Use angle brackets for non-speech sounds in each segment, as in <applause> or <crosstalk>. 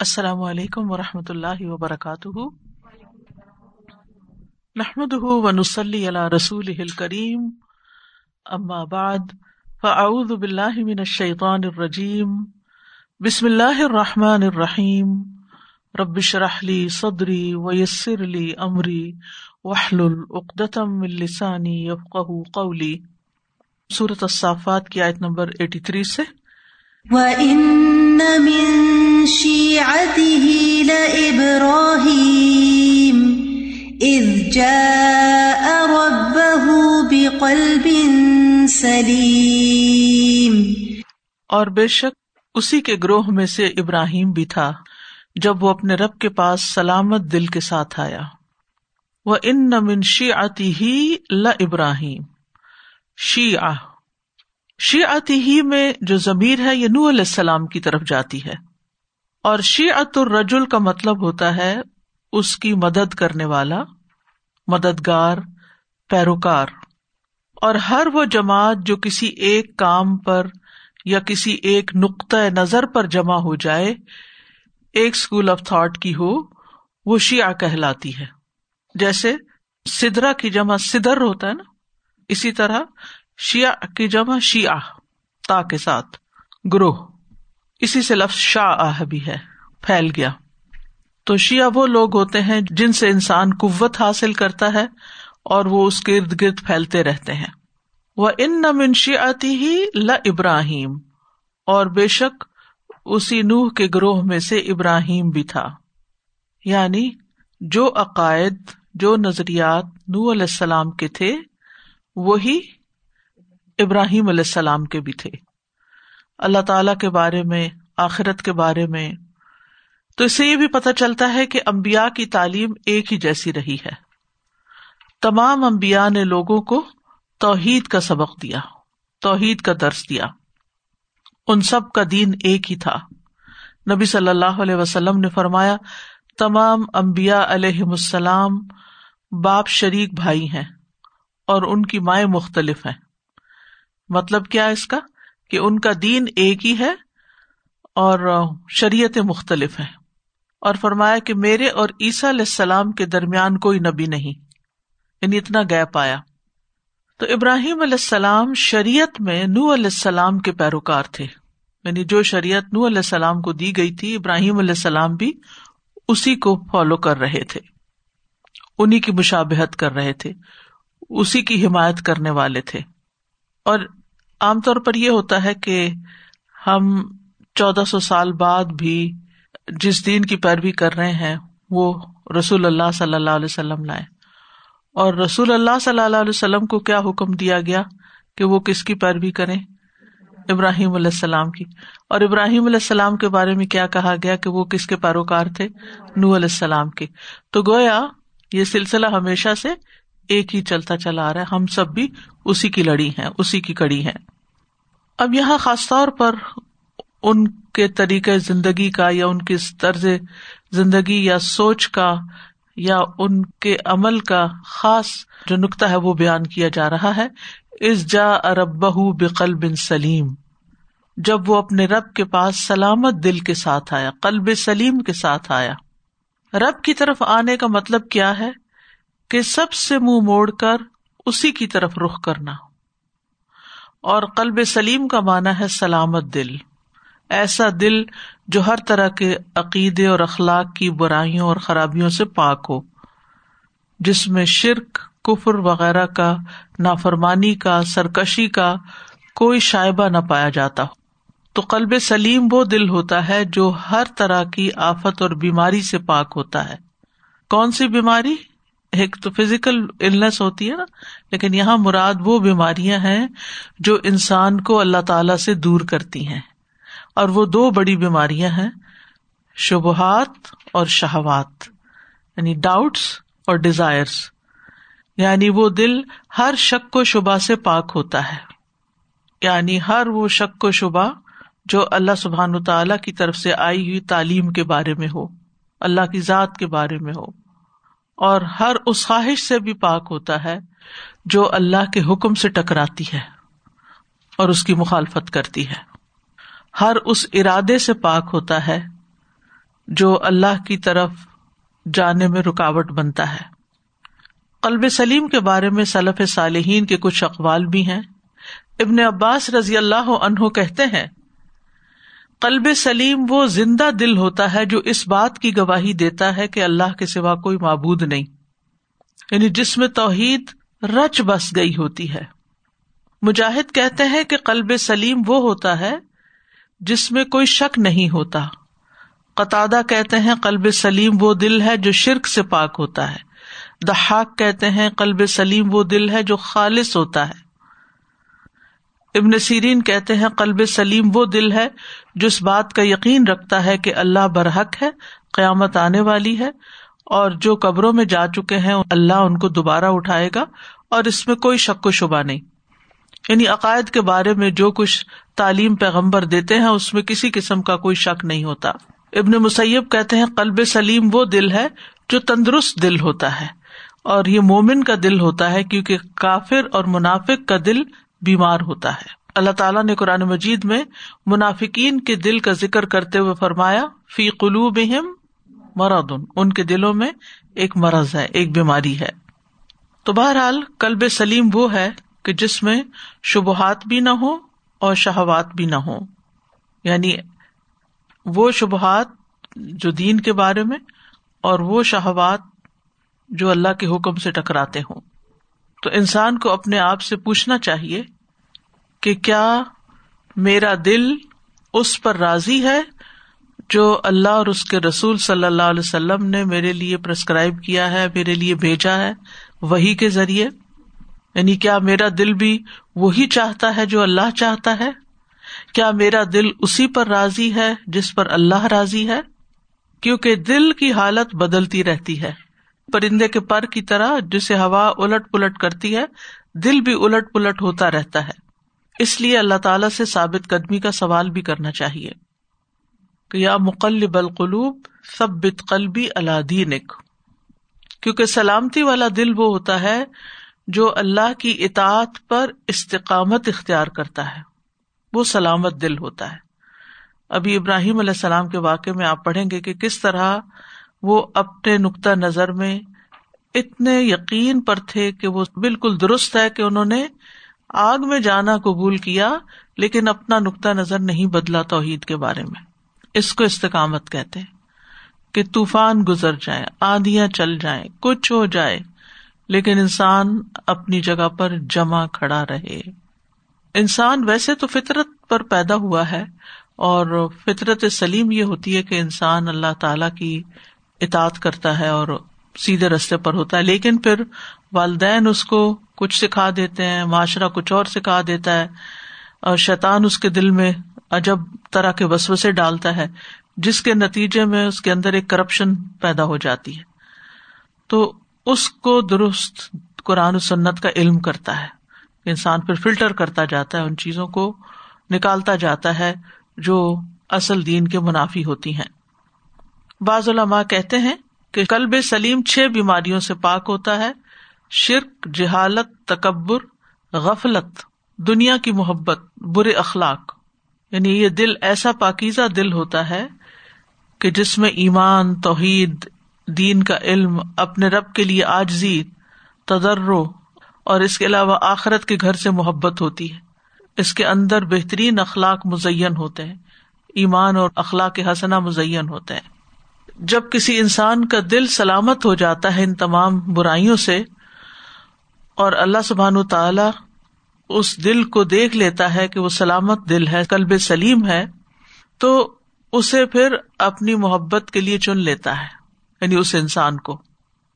السلام علیکم و رحمۃ اللہ وبرکاتہ۔ نحمد ونسلی علی رسول کریم اما بعد، فاعوذ باللہ من الشیطان الرجیم۔ بسم اللہ الرحمٰن الرحیم۔ ربش رحلی صدری ویسر علی عمری وحل العقدم السانی یفقہ قولی۔ صورت الصافات کی آیت نمبر ایٹی تھری سے۔ وَإِنَّ مِن شِيعَتِهِ لَإِبْرَاهِيمَ إِذْ جَاءَ رَبَّهُ بِقَلْبٍ سَلِيمٍ اور بے شک اسی کے گروہ میں سے ابراہیم بھی تھا، جب وہ اپنے رب کے پاس سلامت دل کے ساتھ آیا۔ وہ ان من شیعتی ہی ل ابراہیم شیعہ۔ شیعتی ہی میں جو ضمیر ہے، یہ نو علیہ السلام کی طرف جاتی ہے۔ اور شیعت الرجل کا مطلب ہوتا ہے اس کی مدد کرنے والا، مددگار، پیروکار۔ اور ہر وہ جماعت جو کسی ایک کام پر یا کسی ایک نقطۂ نظر پر جمع ہو جائے، ایک اسکول آف تھاٹ کی ہو، وہ شیعہ کہلاتی ہے۔ جیسے سدرا کی جمع سدر ہوتا ہے نا، اسی طرح شیعہ کی جمع شیعہ، تا کے ساتھ، گروہ۔ اسی سے لفظ شاہ آہ بھی ہے، پھیل گیا۔ تو شیعہ وہ لوگ ہوتے ہیں جن سے انسان قوت حاصل کرتا ہے اور وہ اس کے ارد گرد پھیلتے رہتے ہیں۔ وہ ان نمن شیعتی ہی ل ابراہیم اور بے شک اسی نوح کے گروہ میں سے ابراہیم بھی تھا۔ یعنی جو عقائد، جو نظریات نو علیہ السلام کے تھے، وہی ابراہیم علیہ السلام کے بھی تھے۔ اللہ تعالی کے بارے میں، آخرت کے بارے میں۔ تو اس سے یہ بھی پتہ چلتا ہے کہ امبیا کی تعلیم ایک ہی جیسی رہی ہے۔ تمام امبیا نے لوگوں کو توحید کا سبق دیا، توحید کا درس دیا۔ ان سب کا دین ایک ہی تھا۔ نبی صلی اللہ علیہ وسلم نے فرمایا، تمام امبیا علیہ السلام باپ شریک بھائی ہیں اور ان کی مائیں مختلف ہیں۔ مطلب کیا اس کا؟ کہ ان کا دین ایک ہی ہے اور شریعت مختلف ہے۔ اور فرمایا کہ میرے اور عیسیٰ علیہ السلام کے درمیان کوئی نبی نہیں۔ یعنی اتنا گیپ آیا۔ تو ابراہیم علیہ السلام شریعت میں نو علیہ السلام کے پیروکار تھے۔ یعنی جو شریعت نو علیہ السلام کو دی گئی تھی، ابراہیم علیہ السلام بھی اسی کو فالو کر رہے تھے۔ انہیں کی مشابہت کر رہے تھے۔ اسی کی حمایت کرنے والے تھے۔ اور عام طور پر یہ ہوتا ہے کہ ہم چودہ سو سال بعد بھی جس دین کی پیروی کر رہے ہیں، وہ رسول اللہ صلی اللہ علیہ وسلم لائے اور رسول اللہ صلی اللہ علیہ وسلم کو کیا حکم دیا گیا کہ وہ کس کی پیروی کریں؟ ابراہیم علیہ السلام کی۔ اور ابراہیم علیہ السلام کے بارے میں کیا کہا گیا کہ وہ کس کے پیروکار تھے؟ نو علیہ السلام کے۔ تو گویا یہ سلسلہ ہمیشہ سے ایک ہی چلتا چلا آ رہا ہے، ہم سب بھی اسی کی لڑی ہیں، اسی کی کڑی ہے اب یہاں خاص طور پر ان کے طریقے زندگی کا یا ان کے طرز زندگی یا سوچ کا یا ان کے عمل کا خاص جو نقطہ ہے وہ بیان کیا جا رہا ہے۔ اس جا ارب بقل بن سلیم جب وہ اپنے رب کے پاس سلامت دل کے ساتھ آیا، قلب سلیم کے ساتھ آیا۔ رب کی طرف آنے کا مطلب کیا ہے؟ کہ سب سے منہ موڑ کر اسی کی طرف رخ کرنا۔ اور قلب سلیم کا مانا ہے سلامت دل۔ ایسا دل جو ہر طرح کے عقیدے اور اخلاق کی برائیوں اور خرابیوں سے پاک ہو، جس میں شرک، کفر وغیرہ کا، نافرمانی کا، سرکشی کا کوئی شائبہ نہ پایا جاتا ہو۔ تو قلب سلیم وہ دل ہوتا ہے جو ہر طرح کی آفت اور بیماری سے پاک ہوتا ہے۔ کون سی بیماری؟ ایک تو فزیکل النس ہوتی ہے نا، لیکن یہاں مراد وہ بیماریاں ہیں جو انسان کو اللہ تعالی سے دور کرتی ہیں۔ اور وہ دو بڑی بیماریاں ہیں، شبہات اور شہوات یعنی ڈاؤٹس اور ڈیزائرس یعنی وہ دل ہر شک و شبہ سے پاک ہوتا ہے۔ یعنی ہر وہ شک و شبہ جو اللہ سبحان تعالی کی طرف سے آئی ہوئی تعلیم کے بارے میں ہو، اللہ کی ذات کے بارے میں ہو۔ اور ہر اس خواہش سے بھی پاک ہوتا ہے جو اللہ کے حکم سے ٹکراتی ہے اور اس کی مخالفت کرتی ہے۔ ہر اس ارادے سے پاک ہوتا ہے جو اللہ کی طرف جانے میں رکاوٹ بنتا ہے۔ قلب سلیم کے بارے میں صلف صالحین کے کچھ اقوال بھی ہیں۔ ابن عباس رضی اللہ عنہ کہتے ہیں قلب سلیم وہ زندہ دل ہوتا ہے جو اس بات کی گواہی دیتا ہے کہ اللہ کے سوا کوئی معبود نہیں۔ یعنی جس میں توحید رچ بس گئی ہوتی ہے۔ مجاہد کہتے ہیں کہ قلب سلیم وہ ہوتا ہے جس میں کوئی شک نہیں ہوتا۔ قطع کہتے ہیں قلب سلیم وہ دل ہے جو شرک سے پاک ہوتا ہے۔ دہاک کہتے ہیں قلب سلیم وہ دل ہے جو خالص ہوتا ہے۔ ابن سیرین کہتے ہیں، قلب سلیم وہ دل ہے جو اس بات کا یقین رکھتا ہے کہ اللہ برحق ہے، قیامت آنے والی ہے، اور جو قبروں میں جا چکے ہیں، اللہ ان کو دوبارہ اٹھائے گا، اور اس میں کوئی شک و شبہ نہیں۔ یعنی عقائد کے بارے میں جو کچھ تعلیم پیغمبر دیتے ہیں، اس میں کسی قسم کا کوئی شک نہیں ہوتا۔ ابن مسیب کہتے ہیں، قلب سلیم وہ دل ہے جو تندرست دل ہوتا ہے، اور یہ مومن کا دل ہوتا ہے کیونکہ کافر اور منافق کا دل بیمار ہوتا ہے۔ اللہ تعالیٰ نے قرآن مجید میں منافقین کے دل کا ذکر کرتے ہوئے فرمایا، فی قلو بہم مرادن ان کے دلوں میں ایک مرض ہے، ایک بیماری ہے۔ تو بہرحال کلب سلیم وہ ہے کہ جس میں شبہات بھی نہ ہو اور شہوات بھی نہ ہو یعنی وہ شبہات جو دین کے بارے میں اور وہ شہوات جو اللہ کے حکم سے ٹکراتے ہوں۔ تو انسان کو اپنے آپ سے پوچھنا چاہیے کہ کیا میرا دل اس پر راضی ہے جو اللہ اور اس کے رسول صلی اللہ علیہ وسلم نے میرے لیے پرسکرائب کیا ہے، میرے لیے بھیجا ہے وہی کے ذریعے؟ یعنی کیا میرا دل بھی وہی چاہتا ہے جو اللہ چاہتا ہے؟ کیا میرا دل اسی پر راضی ہے جس پر اللہ راضی ہے؟ کیونکہ دل کی حالت بدلتی رہتی ہے۔ پرندے کے پر کی طرح جسے ہوا الٹ پلٹ کرتی ہے، دل بھی الٹ پلٹ ہوتا رہتا ہے۔ اس لیے اللہ تعالی سے ثابت قدمی کا سوال بھی کرنا چاہیے۔ کہ یا مقلب القلوب سب بت قلبی اللہ دینک۔ کیونکہ سلامتی والا دل وہ ہوتا ہے جو اللہ کی اطاعت پر استقامت اختیار کرتا ہے۔ وہ سلامت دل ہوتا ہے۔ ابھی ابراہیم علیہ السلام کے واقع میں آپ پڑھیں گے کہ کس طرح وہ اپنے نقطۂ نظر میں اتنے یقین پر تھے کہ وہ بالکل درست ہے کہ انہوں نے آگ میں جانا قبول کیا، لیکن اپنا نقطۂ نظر نہیں بدلا توحید کے بارے میں۔ اس کو استقامت کہتے کہ طوفان گزر جائے آندیاں چل جائیں، کچھ ہو جائے، لیکن انسان اپنی جگہ پر جمع کھڑا رہے۔ انسان ویسے تو فطرت پر پیدا ہوا ہے، اور فطرت سلیم یہ ہوتی ہے کہ انسان اللہ تعالی کی اطاط کرتا ہے اور سیدھے رستے پر ہوتا ہے۔ لیکن پھر والدین اس کو کچھ سکھا دیتے ہیں، معاشرہ کچھ اور سکھا دیتا ہے اور شیطان اس کے دل میں عجب طرح کے وسو سے ڈالتا ہے، جس کے نتیجے میں اس کے اندر ایک کرپشن پیدا ہو جاتی ہے۔ تو اس کو درست قرآن و سنت کا علم کرتا ہے۔ انسان پھر فلٹر کرتا جاتا ہے، ان چیزوں کو نکالتا جاتا ہے جو اصل دین کے منافی ہوتی ہیں۔ بعض علماء کہتے ہیں کہ کلب سلیم چھ بیماریوں سے پاک ہوتا ہے، شرک، جہالت، تکبر، غفلت، دنیا کی محبت، برے اخلاق۔ یعنی یہ دل ایسا پاکیزہ دل ہوتا ہے کہ جس میں ایمان، توحید، دین کا علم، اپنے رب کے لیے آجزی تدرو اور اس کے علاوہ آخرت کے گھر سے محبت ہوتی ہے۔ اس کے اندر بہترین اخلاق مزین ہوتے ہیں۔ ایمان اور اخلاق حسنا مزین ہوتے ہیں۔ جب کسی انسان کا دل سلامت ہو جاتا ہے ان تمام برائیوں سے، اور اللہ سبحان تعالی اس دل کو دیکھ لیتا ہے کہ وہ سلامت دل ہے کلب سلیم ہے، تو اسے پھر اپنی محبت کے لیے چن لیتا ہے یعنی اس انسان کو۔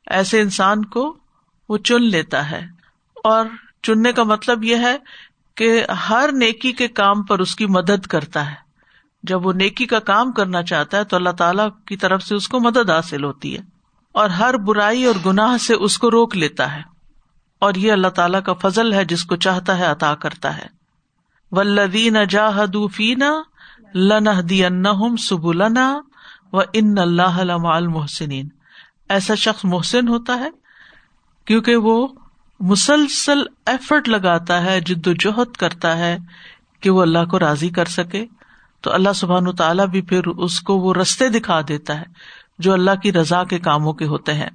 ایسے انسان کو وہ چن لیتا ہے۔ اور چننے کا مطلب یہ ہے کہ ہر نیکی کے کام پر اس کی مدد کرتا ہے۔ جب وہ نیکی کا کام کرنا چاہتا ہے تو اللہ تعالی کی طرف سے اس کو مدد حاصل ہوتی ہے اور ہر برائی اور گناہ سے اس کو روک لیتا ہے اور یہ اللہ تعالیٰ کا فضل ہے جس کو چاہتا ہے عطا کرتا ہے۔ ولدین فینا لنح سب النا و ان اللہ محسنین ایسا شخص محسن ہوتا ہے کیونکہ وہ مسلسل ایفرٹ لگاتا ہے، جد و جہد کرتا ہے کہ وہ اللہ کو راضی کر سکے۔ تو اللہ سبحان تعالیٰ بھی پھر اس کو وہ رستے دکھا دیتا ہے جو اللہ کی رضا کے کاموں کے ہوتے ہیں۔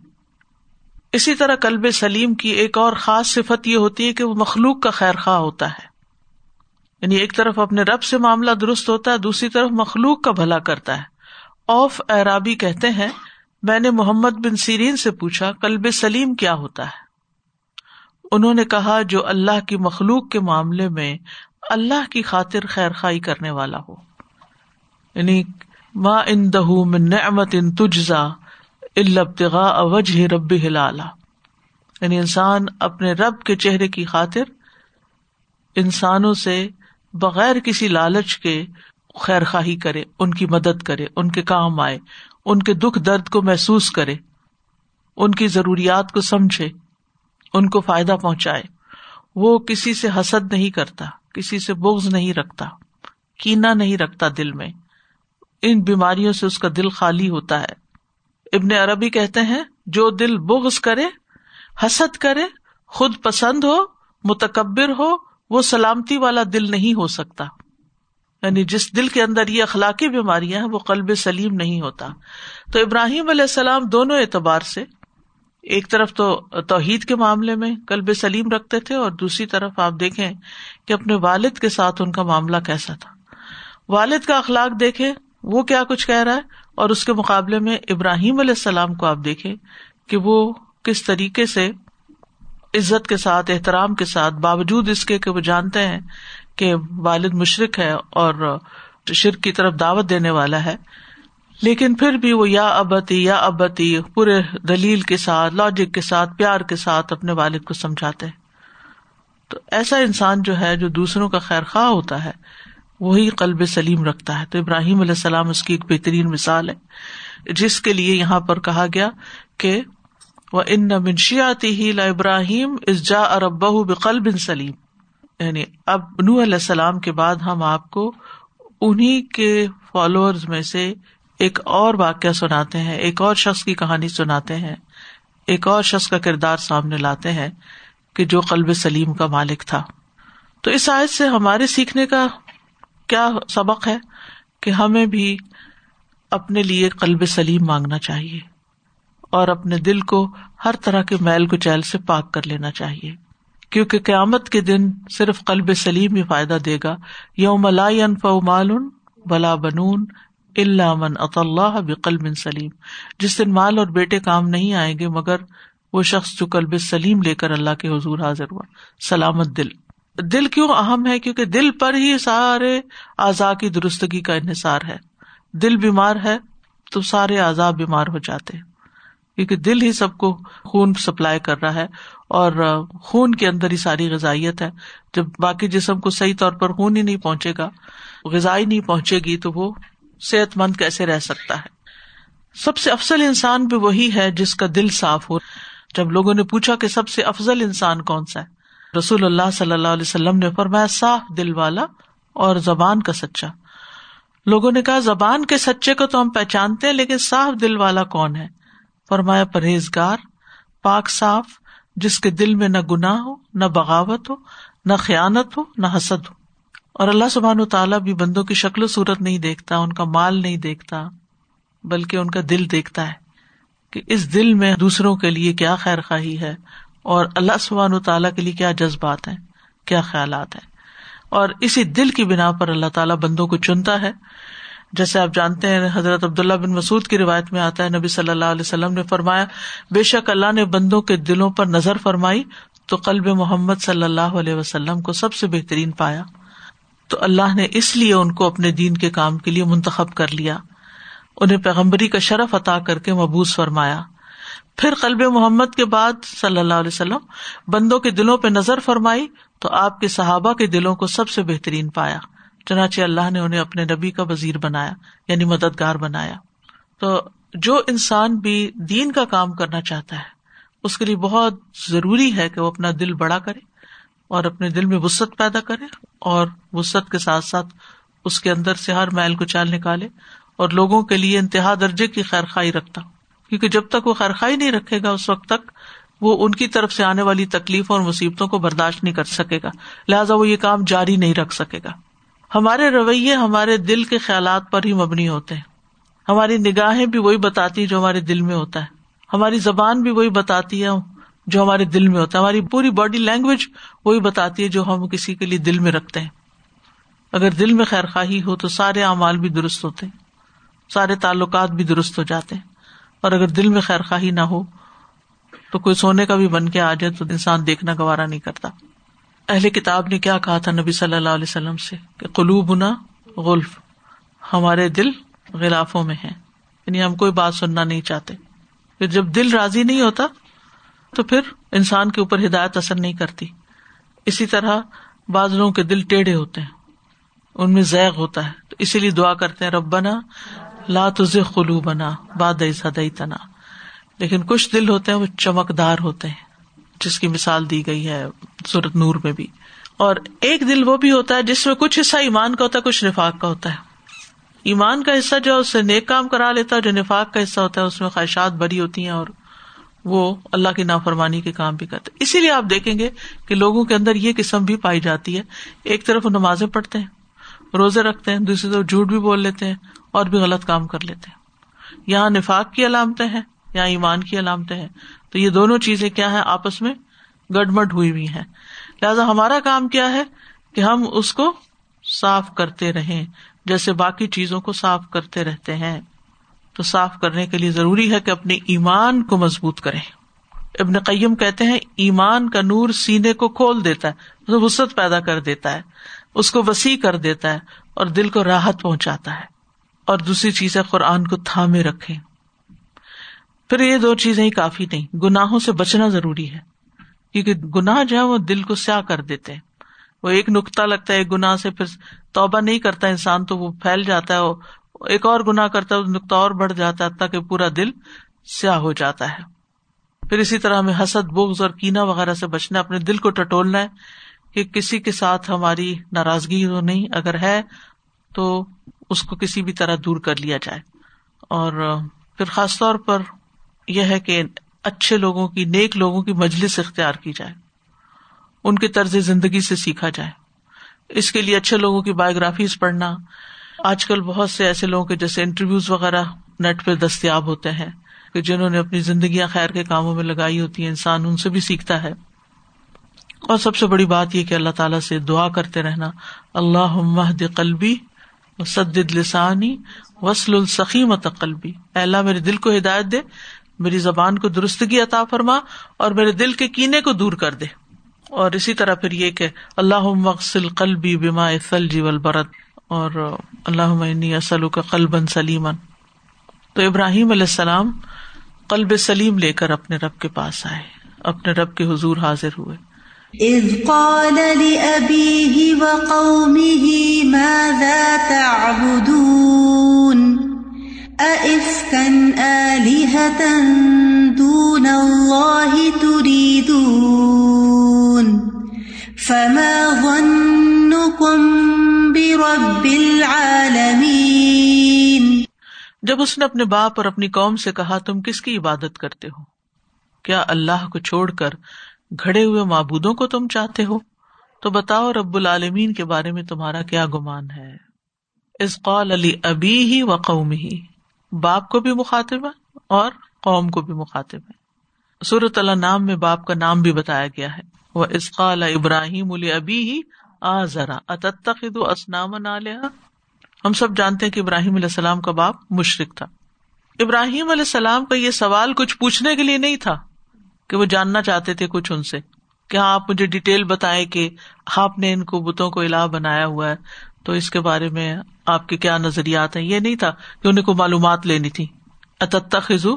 اسی طرح کلب سلیم کی ایک اور خاص صفت یہ ہوتی ہے کہ وہ مخلوق کا خیر خواہ ہوتا ہے۔ یعنی ایک طرف اپنے رب سے معاملہ درست ہوتا ہے، دوسری طرف مخلوق کا بھلا کرتا ہے۔ اوف ایرابی کہتے ہیں، میں نے محمد بن سیرین سے پوچھا کلب سلیم کیا ہوتا ہے؟ انہوں نے کہا، جو اللہ کی مخلوق کے معاملے میں اللہ کی خاطر خیر خائی کرنے والا ہو۔ یعنی ماں ان دہ من نعمت ان تجزا البتغا اوجہ رب ہلالا یعنی انسان اپنے رب کے چہرے کی خاطر انسانوں سے بغیر کسی لالچ کے خیر خواہی کرے، ان کی مدد کرے، ان کے کام آئے، ان کے دکھ درد کو محسوس کرے، ان کی ضروریات کو سمجھے، ان کو فائدہ پہنچائے۔ وہ کسی سے حسد نہیں کرتا، کسی سے بوگز نہیں رکھتا کینا نہیں رکھتا دل میں۔ ان بیماریوں سے اس کا دل خالی ہوتا ہے۔ ابن عربی کہتے ہیں، جو دل بغض کرے، حسد کرے، خود پسند ہو، متکبر ہو، وہ سلامتی والا دل نہیں ہو سکتا۔ یعنی جس دل کے اندر یہ اخلاقی بیماریاں ہیں، وہ قلب سلیم نہیں ہوتا۔ تو ابراہیم علیہ السلام دونوں اعتبار سے، ایک طرف تو توحید کے معاملے میں کلب سلیم رکھتے تھے اور دوسری طرف آپ دیکھیں کہ اپنے والد کے ساتھ ان کا معاملہ کیسا تھا۔ والد کا اخلاق دیکھے وہ کیا کچھ کہہ رہا ہے؟ اور اس کے مقابلے میں ابراہیم علیہ السلام کو آپ دیکھیں کہ وہ کس طریقے سے عزت کے ساتھ، احترام کے ساتھ، باوجود اس کے کہ وہ جانتے ہیں کہ والد مشرق ہے اور شرک کی طرف دعوت دینے والا ہے، لیکن پھر بھی وہ یا ابتی یا ابتی، پورے دلیل کے ساتھ لاجک کے ساتھ، پیار کے ساتھ اپنے والد کو سمجھاتے ہیں۔ تو ایسا انسان جو ہے جو دوسروں کا خیر خواہ ہوتا ہے وہی قلب سلیم رکھتا ہے۔ تو ابراہیم علیہ السلام اس کی ایک بہترین مثال ہے۔ جس کے لیے یہاں پر کہا گیا کہ وہ ان منشیاتی ہی لا ابراہیم اس جا ارب بقل بن سلیم یعنی اب نو علیہ السلام کے بعد ہم آپ کو انہیں کے فالوور میں سے ایک اور واقعہ سناتے ہیں، ایک اور شخص کی کہانی سناتے ہیں۔ ایک اور شخص کا کردار سامنے لاتے ہیں کہ جو قلب سلیم کا مالک تھا۔ تو اس آیت سے ہمارے سیکھنے کا کیا سبق ہے کہ ہمیں بھی اپنے لیے قلب سلیم مانگنا چاہیے اور اپنے دل کو ہر طرح کے میل کو چیل سے پاک کر لینا چاہیے۔ کیونکہ قیامت کے دن صرف قلب سلیم ہی فائدہ دے گا۔ یوم لا ينفع مال بلا بنون اللہ من اط اللہ بقلب سلیم۔ جس دن مال اور بیٹے کام نہیں آئیں گے، مگر وہ شخص جو قلب سلیم لے کر اللہ کے حضور حاضر ہوا۔ سلامت دل۔ دل کیوں اہم ہے؟ کیونکہ دل پر ہی سارے اعضاء کی درستگی کا انحصار ہے۔ دل بیمار ہے تو سارے اعضاء بیمار ہو جاتے کیونکہ دل ہی سب کو خون سپلائی کر رہا ہے اور خون کے اندر ہی ساری غذائیت ہے۔ جب باقی جسم کو صحیح طور پر خون ہی نہیں پہنچے گا، غذائی نہیں پہنچے گی تو وہ صحت مند کیسے رہ سکتا ہے؟ سب سے افضل انسان بھی وہی ہے جس کا دل صاف ہو۔ جب لوگوں نے پوچھا کہ سب سے افضل انسان کون سا ہے رسول اللہ صلی اللہ علیہ وسلم نے فرمایا، صاف دل والا اور زبان کا سچا۔ لوگوں نے کہا، زبان کے سچے کو تو ہم پہچانتے ہیں، لیکن صاف دل والا کون ہے؟ فرمایا، پرہیزگار، پاک صاف، جس کے دل میں نہ گناہ ہو، نہ بغاوت ہو، نہ خیانت ہو، نہ حسد ہو۔ اور اللہ سبحان و تعالیٰ بھی بندوں کی شکل و صورت نہیں دیکھتا، ان کا مال نہیں دیکھتا، بلکہ ان کا دل دیکھتا ہے کہ اس دل میں دوسروں کے لیے کیا خیر خواہی ہے۔ اور اللہ سبحان و تعالیٰ کے لیے کیا جذبات ہیں، کیا خیالات ہیں۔ اور اسی دل کی بنا پر اللہ تعالیٰ بندوں کو چنتا ہے۔ جیسے آپ جانتے ہیں، حضرت عبداللہ بن مسعود کی روایت میں آتا ہے، نبی صلی اللہ علیہ وسلم نے فرمایا، بے شک اللہ نے بندوں کے دلوں پر نظر فرمائی تو قلب محمد صلی اللہ علیہ وسلم کو سب سے بہترین پایا۔ تو اللہ نے اس لیے ان کو اپنے دین کے کام کے لیے منتخب کر لیا۔ انہیں پیغمبری کا شرف عطا کر کے مبوس فرمایا۔ پھر قلب محمد کے بعد صلی اللہ علیہ وسلم بندوں کے دلوں پہ نظر فرمائی تو آپ کے صحابہ کے دلوں کو سب سے بہترین پایا۔ چنانچہ اللہ نے انہیں اپنے نبی کا وزیر بنایا یعنی مددگار بنایا۔ تو جو انسان بھی دین کا کام کرنا چاہتا ہے، اس کے لیے بہت ضروری ہے کہ وہ اپنا دل بڑا کرے اور اپنے دل میں وسط پیدا کرے اور وسط کے ساتھ ساتھ اس کے اندر سے ہر میل کو چال نکالے اور لوگوں کے لیے انتہا درجے کی خیر خائی رکھتا۔ کیونکہ جب تک وہ خیرخائی نہیں رکھے گا اس وقت تک وہ ان کی طرف سے آنے والی تکلیفوں اور مصیبتوں کو برداشت نہیں کر سکے گا۔ لہٰذا وہ یہ کام جاری نہیں رکھ سکے گا۔ ہمارے رویے ہمارے دل کے خیالات پر ہی مبنی ہوتے ہیں۔ ہماری نگاہیں بھی وہی بتاتی جو ہمارے دل میں ہوتا ہے۔ ہماری زبان بھی وہی بتاتی ہے جو ہمارے دل میں ہوتا ہے۔ ہماری پوری باڈی لینگویج وہی بتاتی ہے جو ہم کسی کے لیے دل میں رکھتے ہیں۔ اگر دل میں خیر خواہی ہو تو سارے اعمال بھی درست ہوتے ہیں۔ سارے تعلقات بھی درست ہو جاتے ہیں۔ اور اگر دل میں خیر خواہی نہ ہو، تو کوئی سونے کا بھی بن کے آ جائے تو انسان دیکھنا گوارا نہیں کرتا۔ اہل کتاب نے کیا کہا تھا نبی صلی اللہ علیہ وسلم سے؟ کہ قلوب نہ غلف، ہمارے دل غلافوں میں ہے یعنی ہم کوئی بات سننا نہیں چاہتے۔ پھر جب دل راضی نہیں ہوتا، تو پھر انسان کے اوپر ہدایت اثر نہیں کرتی۔ اسی طرح بعض لوگوں کے دل ٹیڑھے ہوتے ہیں، ان میں ذیغ ہوتا ہے۔ تو اسی لیے دعا کرتے ہیں رب بنا لا تز خلو بنا باد تنا لیکن کچھ دل ہوتے ہیں وہ چمکدار ہوتے ہیں، جس کی مثال دی گئی ہے سورت نور میں بھی۔ اور ایک دل وہ بھی ہوتا ہے جس میں کچھ حصہ ایمان کا ہوتا ہے، کچھ نفاق کا ہوتا ہے۔ ایمان کا حصہ جو اس سے نیک کام کرا لیتا ہے، جو نفاق کا حصہ ہوتا ہے، اس میں خواہشات بری ہوتی ہیں اور وہ اللہ کی نافرمانی کے کام بھی کرتے اسی لیے آپ دیکھیں گے کہ لوگوں کے اندر یہ قسم بھی پائی جاتی ہے۔ ایک طرف وہ نمازیں پڑھتے ہیں، روزے رکھتے ہیں، دوسری طرف جھوٹ بھی بول لیتے ہیں اور بھی غلط کام کر لیتے ہیں۔ یہاں نفاق کی علامتیں ہیں، یا ایمان کی علامتیں ہیں۔ تو یہ دونوں چیزیں کیا ہے آپس میں گڈمڈ ہوئی ہوئی ہیں۔ لہٰذا ہمارا کام کیا ہے کہ ہم اس کو صاف کرتے رہیں، جیسے باقی چیزوں کو صاف کرتے رہتے ہیں۔ تو صاف کرنے کے لیے ضروری ہے کہ اپنے ایمان کو مضبوط کریں۔ ابن قیم کہتے ہیں، ایمان کا نور سینے کو کھول دیتا ہے وسط پیدا کر دیتا ہے، اس کو وسیع کر دیتا ہے اور دل کو راحت پہنچاتا ہے۔ اور دوسری چیز ہے قرآن کو تھامے رکھے۔ پھر یہ دو چیزیں ہی کافی نہیں، گناہوں سے بچنا ضروری ہے۔ کیونکہ گناہ جو ہے وہ دل کو سیاہ کر دیتے ہیں۔ وہ ایک نقطہ لگتا ہے، ایک گناہ سے پھر توبہ نہیں کرتا انسان تو وہ پھیل جاتا ہے ایک اور گنا کرتا ہے نقطہ اور بڑھ جاتا ہے تاکہ پورا دل سیاہ ہو جاتا ہے۔ پھر اسی طرح ہمیں حسد بوگز اور کینا وغیرہ سے بچنا اپنے دل کو ٹٹولنا ہے کہ کسی کے ساتھ ہماری ناراضگی تو نہیں، اگر ہے تو اس کو کسی بھی طرح دور کر لیا جائے۔ اور پھر خاص طور پر یہ ہے کہ اچھے لوگوں کی، نیک لوگوں کی مجلس اختیار کی جائے۔ ان کے طرز زندگی سے سیکھا جائے۔ اس کے لیے اچھے لوگوں کی بایوگرافیز پڑھنا۔ آج کل بہت سے ایسے لوگوں کے جیسے انٹرویوز وغیرہ نیٹ پہ دستیاب ہوتے ہیں کہ جنہوں نے اپنی زندگیاں خیر کے کاموں میں لگائی ہوتی ہیں۔ انسان ان سے بھی سیکھتا ہے۔ اور سب سے بڑی بات یہ کہ اللہ تعالیٰ سے دعا کرتے رہنا۔ اللہ قلبی سد لسانی وسل السخیم قلبی۔ اللہ، میرے دل کو ہدایت دے، میری زبان کو درستگی عطا فرما اور میرے دل کے کینے کو دور کر دے۔ اور اسی طرح پھر یہ کہ اللہ مغسل قلبی بما جی برت اور اللہ اسلو کا قلبن سلیمن تو ابراہیم علیہ السلام قلب سلیم لے کر اپنے رب کے پاس آئے، اپنے رب کے حضور حاضر ہوئے۔ اذ قال لأبيه وقومه ماذا تعبدون؟ أئفكا آلهة دون الله تريدون؟ فما ظنكم برب العالمين؟ جب اس نے اپنے باپ اور اپنی قوم سے کہا، تم کس کی عبادت کرتے ہو؟ کیا اللہ کو چھوڑ کر گھڑے ہوئے معبودوں کو تم چاہتے ہو؟ تو بتاؤ رب العالمین کے بارے میں تمہارا کیا گمان ہے؟ اس قول علی ابی ہی و قوم ہی باپ کو بھی مخاطب ہے اور قوم کو بھی مخاطب ہے۔ سورت اللہ نام میں باپ کا نام بھی بتایا گیا ہے۔ وہ اسقال ابراہیم علی ابی ہی آ ذرا اتخد اسنام نالیا ہم سب جانتے ہیں کہ ابراہیم علیہ السلام کا باپ مشرق تھا۔ ابراہیم علیہ السلام کا یہ سوال کچھ پوچھنے کے لیے نہیں تھا۔ کہ وہ جاننا چاہتے تھے کچھ ان سے کہ ہاں آپ مجھے ڈیٹیل بتائیں کہ آپ نے ان کو بتوں کو الہ بنایا ہوا ہے، تو اس کے بارے میں آپ کے کیا نظریات ہیں؟ یہ نہیں تھا کہ انہیں کو معلومات لینی تھی۔ اتتا خزو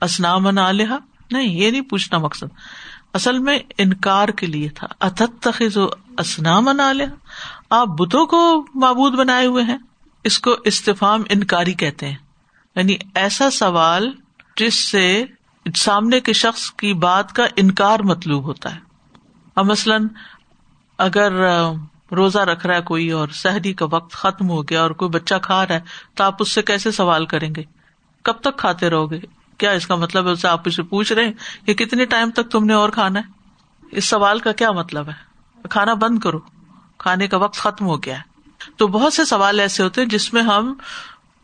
اسنام علیہ نہیں، یہ نہیں پوچھنا مقصد۔ اصل میں انکار کے لیے تھا۔ اتت خزو اسنام علیہ آپ بتوں کو معبود بنائے ہوئے ہیں۔ اس کو استفام انکاری کہتے ہیں۔ یعنی ایسا سوال جس سے سامنے کے شخص کی بات کا انکار مطلوب ہوتا ہے۔ اب مثلاً اگر روزہ رکھ رہا ہے کوئی اور سہری کا وقت ختم ہو گیا اور کوئی بچہ کھا رہا ہے، تو آپ اس سے کیسے سوال کریں گے؟ کب تک کھاتے رہو گے؟ کیا اس کا مطلب ہے؟ اسے آپ اسے پوچھ رہے ہیں کہ کتنے ٹائم تک تم نے اور کھانا ہے؟ اس سوال کا کیا مطلب ہے؟ کھانا بند کرو۔ کھانے کا وقت ختم ہو گیا ہے۔ تو بہت سے سوال ایسے ہوتے ہیں جس میں ہم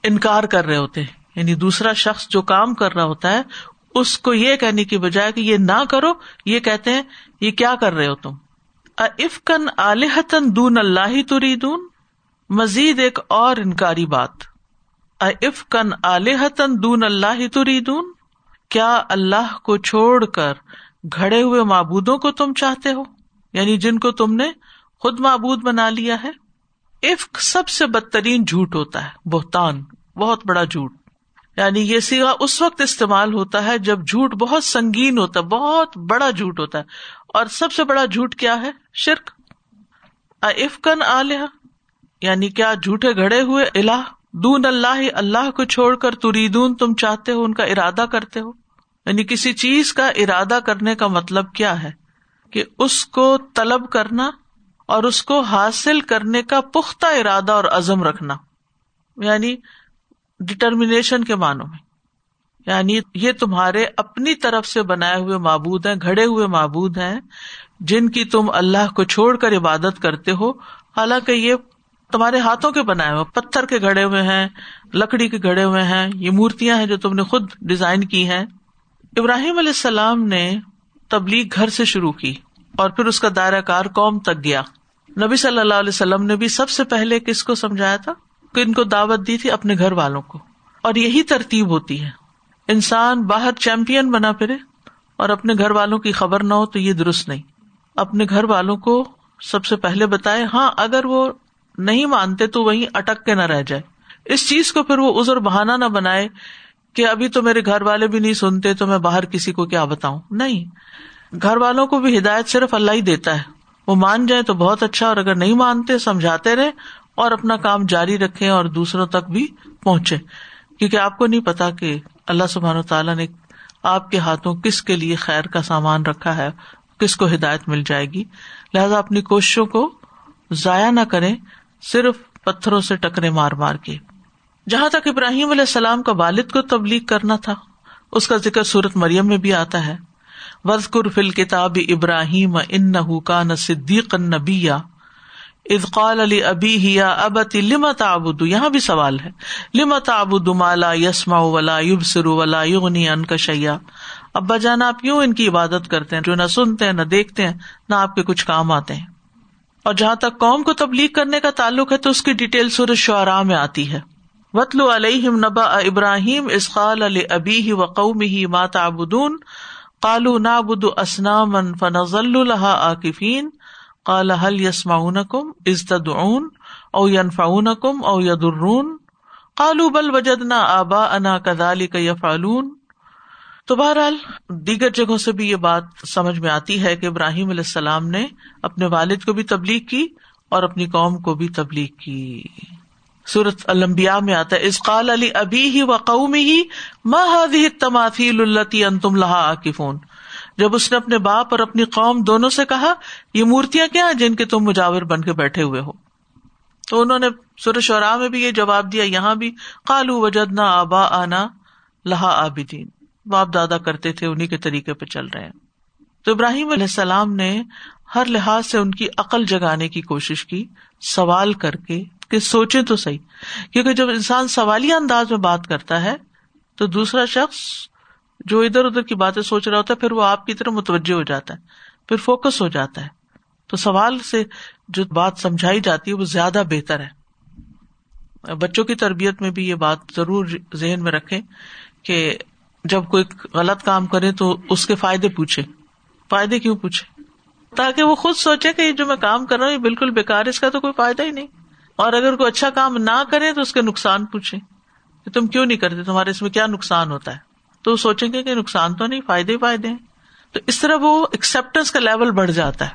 انکار کر رہے ہوتے ہیں۔ یعنی دوسرا شخص جو کام کر رہا ہوتا ہے اس کو یہ کہنے کی بجائے کہ یہ نہ کرو، یہ کہتے ہیں، یہ کیا کر رہے ہو تم؟ افکن عالحتن دون اللہ تریدون؟ مزید ایک اور انکاری بات۔ افکن عالحتن دون اللہ تریدون؟ کیا اللہ کو چھوڑ کر گھڑے ہوئے معبودوں کو تم چاہتے ہو؟ یعنی جن کو تم نے خود معبود بنا لیا ہے؟ افق سب سے بدترین جھوٹ ہوتا ہے، بہتان، بہت بڑا جھوٹ۔ یعنی یہ سیگا اس وقت استعمال ہوتا ہے جب جھوٹ بہت سنگین ہوتا ہے، بہت بڑا جھوٹ ہوتا ہے۔ اور سب سے بڑا جھوٹ کیا ہے؟ شرک۔ افکن آلیہ یعنی کیا جھوٹے گھڑے ہوئے؟ اللہ دون اللہ اللہ کو چھوڑ کر تریدون، تم چاہتے ہو ان کا ارادہ کرتے ہو؟ یعنی کسی چیز کا ارادہ کرنے کا مطلب کیا ہے؟ کہ اس کو طلب کرنا اور اس کو حاصل کرنے کا پختہ ارادہ اور عزم رکھنا۔ یعنی ڈٹرمنیشن کے معنوں میں۔ یعنی یہ تمہارے اپنی طرف سے بنائے ہوئے معبود ہیں، گھڑے ہوئے معبود ہیں، جن کی تم اللہ کو چھوڑ کر عبادت کرتے ہو۔ حالانکہ یہ تمہارے ہاتھوں کے بنائے ہوئے، پتھر کے گھڑے ہوئے ہیں، لکڑی کے گھڑے ہوئے ہیں، یہ مورتیاں ہیں جو تم نے خود ڈیزائن کی ہیں۔ ابراہیم علیہ السلام نے تبلیغ گھر سے شروع کی اور پھر اس کا دائرہ کار قوم تک گیا۔ نبی صلی اللہ علیہ وسلم نے بھی سب سے پہلے کس کو سمجھایا تھا؟ کہ ان کو دعوت دی تھی اپنے گھر والوں کو۔ اور یہی ترتیب ہوتی ہے۔ انسان باہر چیمپئن بنا پھرے اور اپنے گھر والوں کی خبر نہ ہو تو یہ درست نہیں۔ اپنے گھر والوں کو سب سے پہلے بتائے ہاں اگر وہ نہیں مانتے تو وہیں اٹک کے نہ رہ جائے۔ اس چیز کو پھر وہ ازر بہانا نہ بنائے کہ ابھی تو میرے گھر والے بھی نہیں سنتے تو میں باہر کسی کو کیا بتاؤں۔ نہیں۔ گھر والوں کو بھی ہدایت صرف اللہ ہی دیتا ہے۔ وہ مان جائے تو بہت اچھا اور اگر نہیں مانتے، سمجھاتے رہے اور اپنا کام جاری رکھے اور دوسروں تک بھی پہنچے کیونکہ آپ کو نہیں پتا کہ اللہ سبحان و تعالیٰ نے آپ کے ہاتھوں کس کے لیے خیر کا سامان رکھا ہے، کس کو ہدایت مل جائے گی۔ لہذا اپنی کوششوں کو ضائع نہ کرے صرف پتھروں سے ٹکرے مار مار کے۔ جہاں تک ابراہیم علیہ السلام کا والد کو تبلیغ کرنا تھا، اس کا ذکر سورت مریم میں بھی آتا ہے۔ وزقر فل کتاب ابراہیم ان نہ صدیق نبی ادقال علی ابی ہیا ابت لمت آبد یہاں بھی سوال ہے۔ لمت آبد مالا یسما ولا یوب ولا یغنی ان کا شیا ابا جانا آپ یوں ان کی عبادت کرتے ہیں جو نہ سنتے ہیں نہ دیکھتے ہیں نہ آپ کے کچھ کام آتے ہیں۔ اور جہاں تک قوم کو تبلیغ کرنے کا تعلق ہے تو اس کی ڈیٹیل سورج شعراء میں آتی ہے۔ وطلو علیہم نبا ابراہیم اسقال علی ابی ہی و قومی ہی ماتا ابدون کالو نابد اسنام فنزل الحا عاقفین کال حل یسما کم ازتدعون او ینفعون کم او یدرون کالو بل وجد نہ آبا انا کدالی کا تو بہرحال، دیگر جگہوں سے بھی یہ بات سمجھ میں آتی ہے کہ ابراہیم علیہ السلام نے اپنے والد کو بھی تبلیغ کی اور اپنی قوم کو بھی تبلیغ کی۔ سورت المبیا میں آتا ہے اسقال علی ابھی ہی و قومی ہی ماہی تمافیل التی ان تم لہا آکفون جب اس نے اپنے باپ اور اپنی قوم دونوں سے کہا، یہ مورتیاں کیا ہیں جن کے تم مجاور بن کے بیٹھے ہوئے ہو؟ تو انہوں نے سورج شعراء میں بھی یہ جواب دیا، یہاں بھی کالو وجدنا آبا آنا لہا آبدین باپ دادا کرتے تھے انہیں کے طریقے پہ چل رہے ہیں۔ تو ابراہیم علیہ السلام نے ہر لحاظ سے ان کی عقل جگانے کی کوشش کی، سوال کر کے کہ سوچے تو صحیح، کیونکہ جب انسان سوالیہ انداز میں بات کرتا ہے، تو دوسرا شخص جو ادھر ادھر کی باتیں سوچ رہا ہوتا ہے، پھر وہ آپ کی طرح متوجہ ہو جاتا ہے، پھر فوکس ہو جاتا ہے۔ تو سوال سے جو بات سمجھائی جاتی ہے، وہ زیادہ بہتر ہے۔ بچوں کی تربیت میں بھی یہ بات ضرور ذہن میں رکھے کہ جب کوئی غلط کام کرے تو اس کے فائدے پوچھے۔ فائدے کیوں پوچھے؟ تاکہ وہ خود سوچے کہ یہ جو میں کام کر رہا ہوں، یہ بالکل بےکار اس کا تو کوئی فائدہ ہی نہیں۔ اور اگر کوئی اچھا کام نہ کرے تو اس کے نقصان پوچھے۔ کہ تم کیوں نہیں کرتے؟ تمہارے اس میں کیا نقصان ہوتا ہے؟ تو سوچیں گے کہ نقصان تو نہیں، فائدے ہی فائدے ہیں۔ تو اس طرح وہ ایکسپٹینس کا لیول بڑھ جاتا ہے۔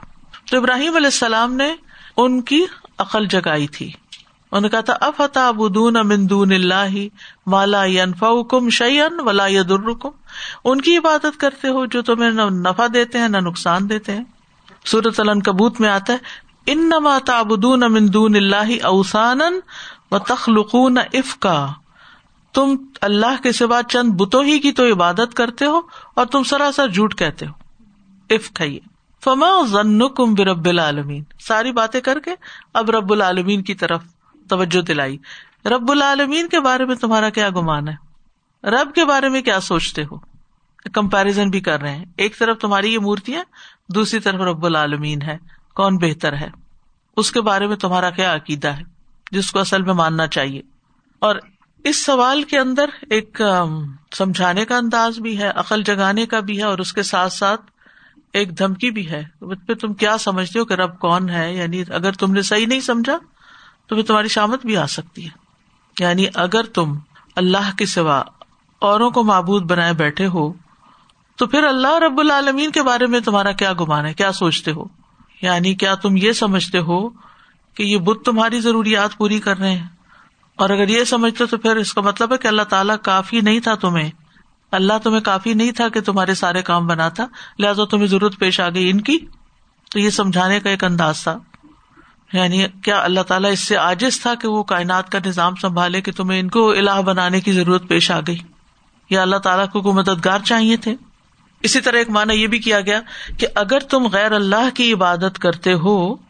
تو ابراہیم علیہ السلام نے ان کی عقل جگائی تھی۔ انہوں نے کہا تھا افتا ابدون امندون اللہ مالا انفا کم شعین ولا درکم ان کی عبادت کرتے ہو جو تمہیں نہ نفع دیتے ہیں، نہ نقصان دیتے ہیں۔ سورت الن کبوت میں آتا ہے ان نما تابدون امندون اللہ اوسان و تخلقون افکا۔ تم اللہ کے سوا چند بتوں ہی کی تو عبادت کرتے ہو اور تم سراسر جھوٹ کہتے ہو۔ افک ہے فما ضن کم برب العالمین۔ ساری باتیں کر کے اب رب العالمین کی طرف توجہ دلائی۔ رب العالمین کے بارے میں تمہارا کیا گمان ہے؟ رب کے بارے میں کیا سوچتے ہو؟ کمپیرزن بھی کر رہے ہیں۔ ایک طرف تمہاری یہ مورتیاں، دوسری طرف رب العالمین ہے۔ کون بہتر ہے؟ اس کے بارے میں تمہارا کیا عقیدہ ہے؟ جس کو اصل میں ماننا چاہیے۔ اور اس سوال کے اندر ایک سمجھانے کا انداز بھی ہے، عقل جگانے کا بھی ہے اور اس کے ساتھ ساتھ ایک دھمکی بھی ہے۔ پھر تم کیا سمجھتے ہو کہ رب کون ہے؟ یعنی اگر تم نے صحیح نہیں سمجھا تو پھر تمہاری شامت بھی آ سکتی ہے۔ یعنی اگر تم اللہ کے سوا اوروں کو معبود بنائے بیٹھے ہو تو پھر اللہ رب العالمین کے بارے میں تمہارا کیا گمان ہے؟ کیا سوچتے ہو؟ یعنی کیا تم یہ سمجھتے ہو کہ یہ بت تمہاری ضروریات پوری کر رہے ہیں؟ اور اگر یہ سمجھتے تو پھر اس کا مطلب ہے کہ اللہ تعالیٰ کافی نہیں تھا تمہیں۔ اللہ تمہیں کافی نہیں تھا کہ تمہارے سارے کام بناتا۔ لہٰذا تمہیں ضرورت پیش آ گئی ان کی۔ تو یہ سمجھانے کا ایک انداز تھا۔ یعنی کیا اللہ تعالیٰ اس سے عاجز تھا کہ وہ کائنات کا نظام سنبھالے کہ تمہیں ان کو الہ بنانے کی ضرورت پیش آ گئی؟ یا اللہ تعالیٰ کو کوئی مددگار چاہیے تھے؟ اسی طرح ایک مانا یہ بھی کیا گیا کہ اگر تم غیر اللہ کی عبادت کرتے ہو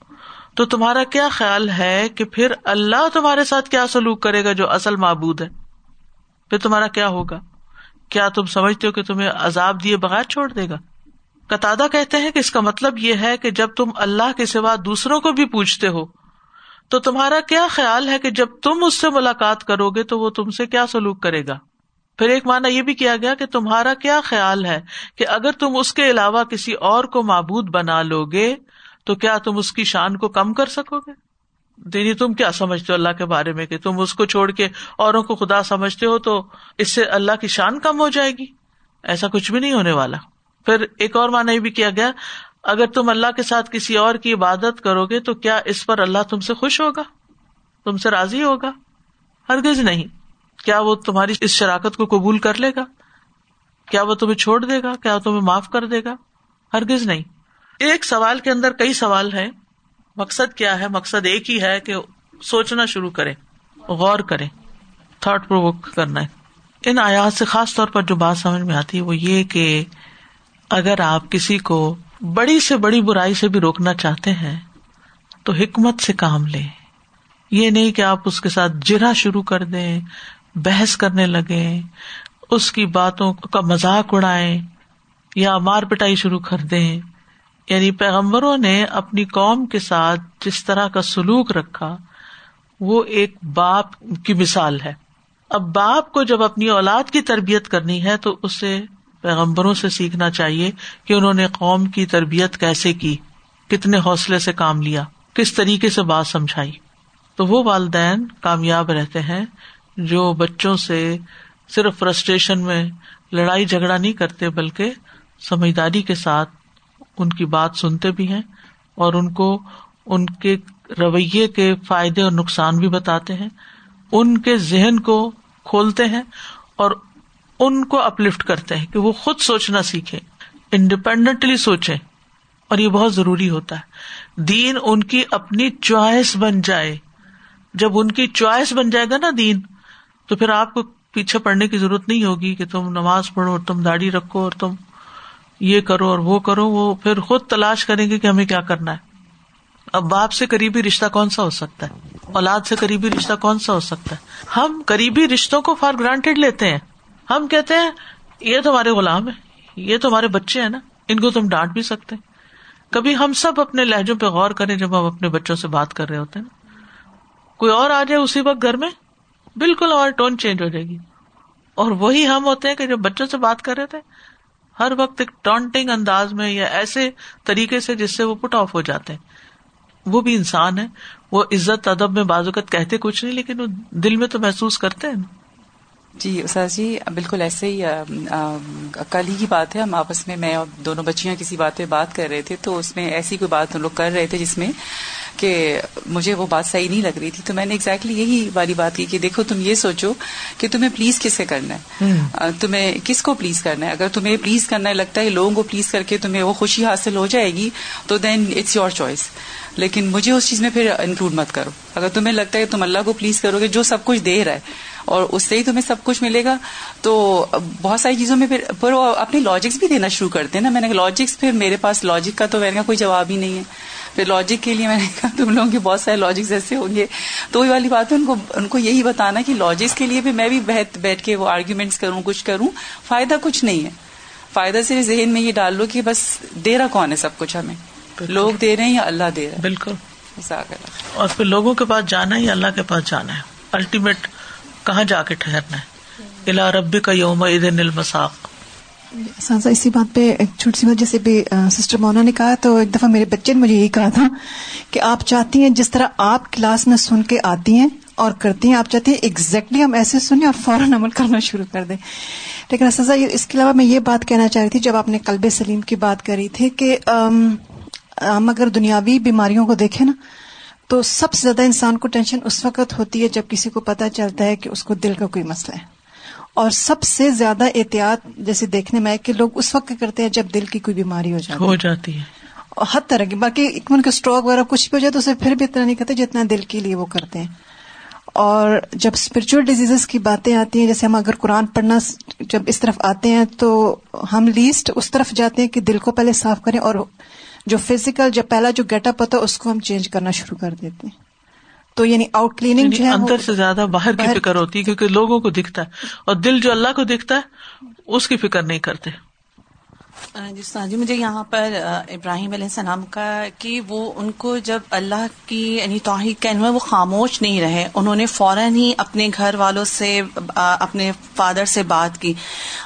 تو تمہارا کیا خیال ہے کہ پھر اللہ تمہارے ساتھ کیا سلوک کرے گا جو اصل معبود ہے؟ پھر تمہارا کیا ہوگا؟ کیا تم سمجھتے ہو کہ تمہیں عذاب دیے بغیر چھوڑ دے گا؟ قطع کہتے ہیں کہ اس کا مطلب یہ ہے کہ جب تم اللہ کے سوا دوسروں کو بھی پوچھتے ہو، تو تمہارا کیا خیال ہے کہ جب تم اس سے ملاقات کرو گے تو وہ تم سے کیا سلوک کرے گا؟ پھر ایک مانا یہ بھی کیا گیا کہ تمہارا کیا خیال ہے کہ اگر تم اس کے علاوہ کسی اور کو معبود بنا لو گے تو کیا تم اس کی شان کو کم کر سکو گے؟ دینی، تم کیا سمجھتے ہو اللہ کے بارے میں کہ تم اس کو چھوڑ کے اوروں کو خدا سمجھتے ہو تو اس سے اللہ کی شان کم ہو جائے گی؟ ایسا کچھ بھی نہیں ہونے والا۔ پھر ایک اور مانا بھی کیا گیا، اگر تم اللہ کے ساتھ کسی اور کی عبادت کرو گے تو کیا اس پر اللہ تم سے خوش ہوگا؟ تم سے راضی ہوگا؟ ہرگز نہیں۔ کیا وہ تمہاری اس شراکت کو قبول کر لے گا؟ کیا وہ تمہیں چھوڑ دے گا؟ کیا وہ تمہیں معاف کر دے گا؟ ہرگز نہیں۔ ایک سوال کے اندر کئی سوال ہے مقصد کیا ہے؟ مقصد ایک ہی ہے کہ سوچنا شروع کرے غور کرے تھاٹ پروک کرنا ہے۔ ان آیات سے خاص طور پر جو بات سمجھ میں آتی ہے، وہ یہ کہ اگر آپ کسی کو بڑی سے بڑی برائی سے بھی روکنا چاہتے ہیں، تو حکمت سے کام لیں۔ یہ نہیں کہ آپ اس کے ساتھ جرا شروع کر دیں، بحث کرنے لگے اس کی باتوں کا مذاق اڑائے یا مار پٹائی شروع کر دیں۔ یعنی پیغمبروں نے اپنی قوم کے ساتھ جس طرح کا سلوک رکھا، وہ ایک باپ کی مثال ہے۔ اب باپ کو جب اپنی اولاد کی تربیت کرنی ہے تو اسے پیغمبروں سے سیکھنا چاہیے کہ انہوں نے قوم کی تربیت کیسے کی، کتنے حوصلے سے کام لیا، کس طریقے سے بات سمجھائی۔ تو وہ والدین کامیاب رہتے ہیں جو بچوں سے صرف فرسٹریشن میں لڑائی جھگڑا نہیں کرتے، بلکہ سمجھداری کے ساتھ ان کی بات سنتے بھی ہیں اور ان کو ان کے رویے کے فائدے اور نقصان بھی بتاتے ہیں۔ ان کے ذہن کو کھولتے ہیں اور ان کو اپلفٹ کرتے ہیں کہ وہ خود سوچنا سیکھے انڈیپینڈنٹلی سوچے اور یہ بہت ضروری ہوتا ہے۔ دین ان کی اپنی چوائس بن جائے۔ جب ان کی چوائس بن جائے گا نا دین، تو پھر آپ کو پیچھے پڑنے کی ضرورت نہیں ہوگی کہ تم نماز پڑھو اور تم داڑھی رکھو اور تم یہ کرو اور وہ کرو، وہ پھر خود تلاش کریں گے کہ ہمیں کیا کرنا ہے۔ اب باپ سے قریبی رشتہ کون سا ہو سکتا ہے؟ اولاد سے قریبی رشتہ کون سا ہو سکتا ہے؟ ہم قریبی رشتوں کو فار گرانٹیڈ لیتے ہیں۔ ہم کہتے ہیں، یہ تو ہمارے غلام ہے یہ تو ہمارے بچے ہیں نا، ان کو تم ڈانٹ بھی سکتے کبھی ہم سب اپنے لہجوں پہ غور کریں جب ہم اپنے بچوں سے بات کر رہے ہوتے ہیں نا۔ کوئی اور آ جائے اسی وقت گھر میں، بالکل ہماری ٹون چینج ہو جائے گی۔ اور وہی ہم ہوتے ہیں کہ جو بچوں سے بات کر رہے تھے ہر وقت ایک ٹانٹنگ انداز میں یا ایسے طریقے سے جس سے وہ پٹ آف ہو جاتے ہیں۔ وہ بھی انسان ہے، وہ عزت، ادب میں بازوقت کہتے کچھ نہیں، لیکن وہ دل میں تو محسوس کرتے ہیں۔ نا جی استاد جی بالکل ایسے ہی کل ہی کی بات ہے ہم آپس میں میں اور دونوں بچیاں کسی بات پہ بات کر رہے تھے تو اس میں ایسی کوئی بات ہم لوگ کر رہے تھے جس میں کہ مجھے وہ بات صحیح نہیں لگ رہی تھی تو میں نے ایگزیکٹلی یہی والی بات کی کہ دیکھو تم یہ سوچو کہ تمہیں پلیز کس سے کرنا ہے؟ تمہیں کس کو پلیز کرنا ہے؟ اگر تمہیں پلیز کرنا ہے لگتا ہے لوگوں کو پلیز کر کے تمہیں وہ خوشی حاصل ہو جائے گی تو دین اٹس یور چوائس لیکن مجھے اس چیز میں پھر انکلوڈ مت کرو۔ اگر تمہیں لگتا ہے کہ تم اللہ کو پلیز کرو گے جو سب کچھ دے رہا ہے اور اس سے ہی تمہیں سب کچھ ملے گا۔ تو بہت ساری چیزوں میں پھر پھر وہ اپنی لاجکس بھی دینا شروع کرتے ہیں نا۔ میں نے لاجکس پھر میرے پاس لاجک کا تو میں نے کوئی جواب ہی نہیں ہے۔ پھر لاجک کے لیے میں نے <laughs> کہا تم لوگوں کے بہت سارے لاجکس ایسے ہوں گے۔ تو وہی والی بات ہے ان کو ان کو یہی بتانا کہ لاجکس کے لیے بھی میں بھی بیٹھ کے وہ آرگیومنٹس کروں کچھ کروں۔ فائدہ کچھ نہیں ہے۔ فائدہ صرف ذہن میں یہ ڈال لو کہ بس دے رہا کون ہے سب کچھ ہمیں۔ لوگ دے رہے ہیں یا اللہ دے رہا ہے بالکل۔ اور پھر لوگوں کے پاس جانا ہے یا اللہ کے پاس جانا ہے؟ الٹیمیٹ کہاں جا کے ٹھہرنا ہے؟ الا ربی کا یوم عید المساق. سانسا، اسی بات پہ ایک چھوٹی سی بات، جیسے بھی سسٹر مونا نے کہا تو ایک دفعہ میرے بچے نے مجھے یہی کہا تھا کہ آپ چاہتی ہیں جس طرح آپ کلاس میں سن کے آتی ہیں اور کرتی ہیں، آپ چاہتی ہیں ایگزیکٹلی ہم ایسے سنیں اور فوراً عمل کرنا شروع کر دیں۔ لیکن اساتذہ اس کے علاوہ میں یہ بات کہنا چاہ رہی تھی، جب آپ نے کلب سلیم کی بات کری تھی کہ ہم اگر دنیاوی بیماریوں کو دیکھیں نا تو سب سے زیادہ انسان کو ٹینشن اس وقت ہوتی ہے جب کسی کو پتا چلتا ہے کہ اس کو دل کا کوئی مسئلہ ہے۔ اور سب سے زیادہ احتیاط جیسے دیکھنے میں کہ لوگ اس وقت کرتے ہیں جب دل کی کوئی بیماری ہو جاتی ہو جاتی ہے۔ اور ہر طرح کی باقی ان کا اسٹروک وغیرہ کچھ بھی ہو جائے تو اسے پھر بھی اتنا نہیں کرتے جتنا دل کے لیے وہ کرتے ہیں۔ اور جب اسپرچل ڈیزیز کی باتیں آتی ہیں جیسے ہم اگر قرآن پڑھنا جب اس طرف آتے ہیں تو ہم لیسٹ اس طرف جاتے ہیں کہ دل کو پہلے صاف کریں اور جو فزیکل جب پہلا جو گیٹ اپ ہوتا ہے اس کو ہم چینج کرنا شروع کر دیتے ہیں۔ تو یعنی آؤٹ کلیننگ یعنی جو ہے اندر سے زیادہ باہر کی فکر ہوتی ہے کیونکہ لوگوں کو دکھتا ہے اور دل جو اللہ کو دکھتا ہے اس کی فکر نہیں کرتے۔ جی, جی مجھے یہاں پر ابراہیم علیہ السلام کا کہ وہ ان کو جب اللہ کی یعنی توحید کا وہ خاموش نہیں رہے، انہوں نے فوراً ہی اپنے گھر والوں سے اپنے فادر سے بات کی۔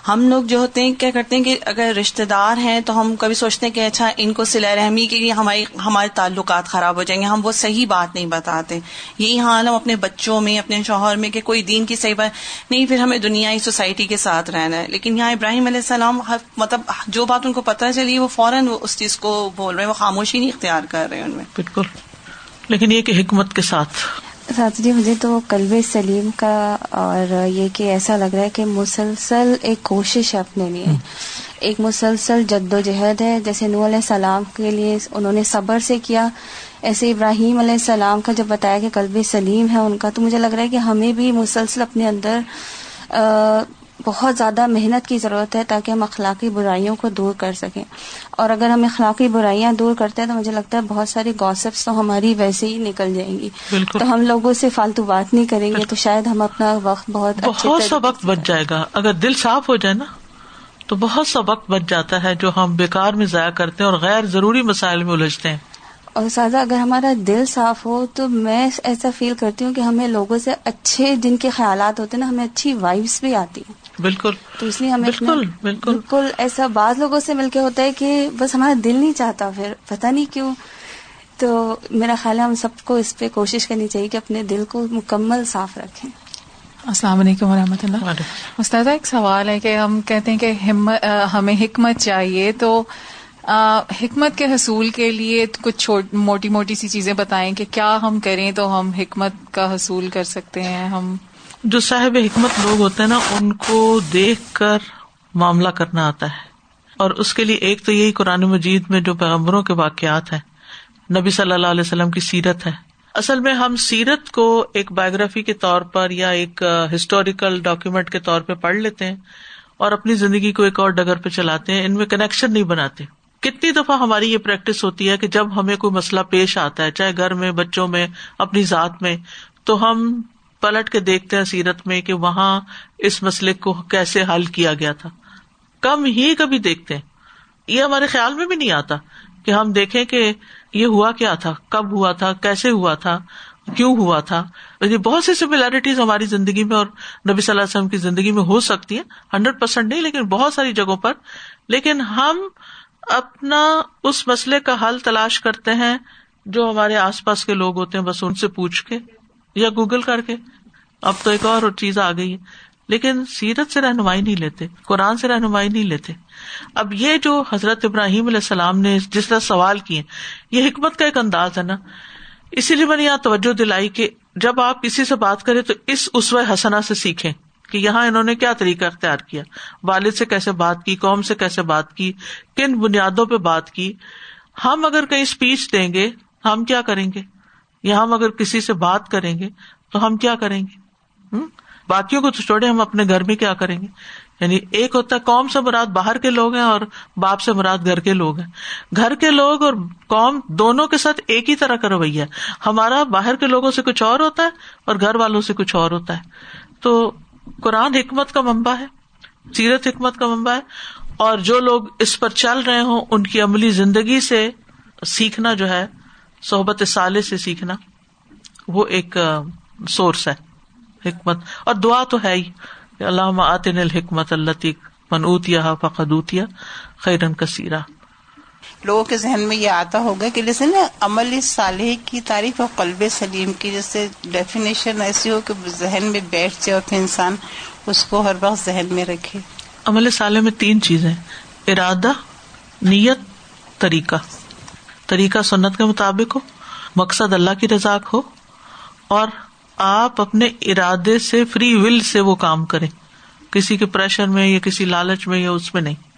ہم لوگ جو ہوتے ہیں، کیا کرتے ہیں کہ اگر رشتے دار ہیں تو ہم کبھی سوچتے ہیں کہ اچھا ان کو سلا رحمی کے لیے ہماری، ہمارے تعلقات خراب ہو جائیں گے، ہم وہ صحیح بات نہیں بتاتے۔ یہی حال ہم اپنے بچوں میں، اپنے شوہر میں کہ کوئی دین کی صحیح بات، نہیں، پھر ہمیں دنیا سوسائٹی کے ساتھ رہنا ہے۔ لیکن یہاں ابراہیم علیہ السلام مطلب جو بات ان کو پتہ چلی وہ فوراً اس چیز کو بول رہے ہیں وہ خاموشی نہیں اختیار کر رہے ہیں ان میں۔ بالکل۔ لیکن یہ کہ حکمت کے ساتھ۔ ساتھ جی مجھے تو کلب سلیم کا اور یہ کہ ایسا لگ رہا ہے کہ مسلسل ایک کوشش ہے اپنے لیے۔ ایک مسلسل جد و جہد ہے۔ جیسے نور علیہ السلام کے لیے انہوں نے صبر سے کیا۔ ایسے ابراہیم علیہ السلام کا جب بتایا کہ کلب سلیم ہے ان کا تو مجھے لگ رہا ہے کہ ہمیں بھی مسلسل اپنے اندر بہت زیادہ محنت کی ضرورت ہے تاکہ ہم اخلاقی برائیوں کو دور کر سکیں۔ اور اگر ہم اخلاقی برائیاں دور کرتے ہیں تو مجھے لگتا ہے بہت ساری گوسپس تو ہماری ویسے ہی نکل جائیں گی۔ تو ہم لوگوں سے فالتو بات نہیں کریں گے تو شاید ہم اپنا وقت بہت بہت سا وقت بچ جائے گا۔ اگر دل صاف ہو جائے نا تو بہت سا وقت بچ جاتا ہے جو ہم بیکار میں ضائع کرتے ہیں اور غیر ضروری مسائل میں الجھتے ہیں۔ اور سازا اگر ہمارا دل صاف ہو تو میں ایسا فیل کرتی ہوں کہ ہمیں لوگوں سے اچھے جن کے خیالات ہوتے ہیں نا ہمیں اچھی وائبس بھی آتی ہیں۔ بالکل۔ تو اس لیے ہمیں بالکل بالکل۔ بالکل ایسا بعض لوگوں سے مل کے ہوتا ہے کہ بس ہمارا دل نہیں چاہتا پھر پتا نہیں کیوں۔ تو میرا خیال ہے ہم سب کو اس پہ کوشش کرنی چاہیے کہ اپنے دل کو مکمل صاف رکھیں۔ السلام علیکم و رحمۃ اللہ استاد ایک سوال ہے کہ ہم کہتے ہیں کہ ہمیں حکمت چاہیے تو حکمت کے حصول کے لیے کچھ موٹی موٹی سی چیزیں بتائیں کہ کیا ہم کریں تو ہم حکمت کا حصول کر سکتے ہیں، ہم جو صاحب حکمت لوگ ہوتے ہیں نا، ان کو دیکھ کر معاملہ کرنا آتا ہے۔ اور اس کے لیے ایک تو یہی قرآن مجید میں جو پیغمبروں کے واقعات ہیں، نبی صلی اللہ علیہ وسلم کی سیرت ہے۔ اصل میں ہم سیرت کو ایک بایوگرافی کے طور پر یا ایک ہسٹوریکل ڈاکیومینٹ کے طور پہ پڑھ لیتے ہیں اور اپنی زندگی کو ایک اور ڈگر پہ چلاتے ہیں، ان میں کنیکشن نہیں بناتے۔ کتنی دفعہ ہماری یہ پریکٹس ہوتی ہے کہ جب ہمیں کوئی مسئلہ پیش آتا ہے، چاہے گھر میں، بچوں میں، اپنی ذات میں، تو ہم پلٹ کے دیکھتے ہیں سیرت میں کہ وہاں اس مسئلے کو کیسے حل کیا گیا تھا۔ کم ہی کبھی دیکھتے ہیں۔ یہ ہمارے خیال میں بھی نہیں آتا کہ ہم دیکھیں کہ یہ ہوا کیا تھا، کب ہوا تھا، کیسے ہوا تھا، کیوں ہوا تھا۔ یہ بہت سی سملیرٹیز ہماری زندگی میں اور نبی صلی اللہ علیہ وسلم کی زندگی میں ہو سکتی ہیں۔ ہنڈریڈ پرسینٹ نہیں، لیکن بہت ساری جگہوں پر۔ لیکن ہم اپنا اس مسئلے کا حل تلاش کرتے ہیں جو ہمارے آس پاس کے لوگ ہوتے ہیں، بس ان سے پوچھ کے یا گوگل کر کے۔ اب تو ایک اور چیز آ گئی ہے۔ لیکن سیرت سے رہنمائی نہیں لیتے، قرآن سے رہنمائی نہیں لیتے۔ اب یہ جو حضرت ابراہیم علیہ السلام نے جس طرح سوال کیے، یہ حکمت کا ایک انداز ہے نا۔ اسی لیے میں نے یہاں توجہ دلائی کہ جب آپ کسی سے بات کریں تو اس اسو حسنا سے سیکھیں۔ کہ یہاں انہوں نے کیا طریقہ اختیار کیا؟ والد سے کیسے بات کی؟ قوم سے کیسے بات کی؟ کن بنیادوں پہ بات کی؟ ہم اگر کہیں اسپیچ دیں گے، ہم کیا کریں گے؟ یا ہم اگر کسی سے بات کریں گے، تو ہم کیا کریں گے؟ باقیوں کو تو چھوڑے ہم اپنے گھر میں کیا کریں گے؟ یعنی ایک ہوتا ہے قوم سے مراد باہر کے لوگ ہیں اور باپ سے مراد گھر کے لوگ ہیں۔ گھر کے لوگ اور قوم دونوں کے ساتھ ایک ہی طرح کا رویہ ہمارا باہر کے لوگوں سے کچھ اور ہوتا ہے اور گھر والوں سے کچھ اور ہوتا ہے۔ تو قرآن حکمت کا ممبا ہے، سیرت حکمت کا ممبا ہے، اور جو لوگ اس پر چل رہے ہوں، ان کی عملی زندگی سے سیکھنا جو ہے، صحبت سالے سے سیکھنا، وہ ایک سورس ہے، حکمت۔ اور دعا تو ہے ہی اللہ آتن الحکمت اللہ منوتیا فقدوتیا خیرن کثیرہ۔ لوگوں کے ذہن میں یہ آتا ہوگا کہ جیسے نا عمل صالح کی تعریف اور قلب سلیم کی جیسے ڈیفینیشن ایسی ہو کہ ذہن میں بیٹھ جائے اور پھر انسان اس کو ہر وقت ذہن میں رکھے۔ عمل صالح میں تین چیزیں۔ ارادہ، نیت، طریقہ۔ طریقہ سنت کے مطابق ہو، مقصد اللہ کی رزاق ہو اور آپ اپنے ارادے سے فری ول سے وہ کام کریں۔ کسی کے پریشر میں یا کسی لالچ میں یا اس میں نہیں۔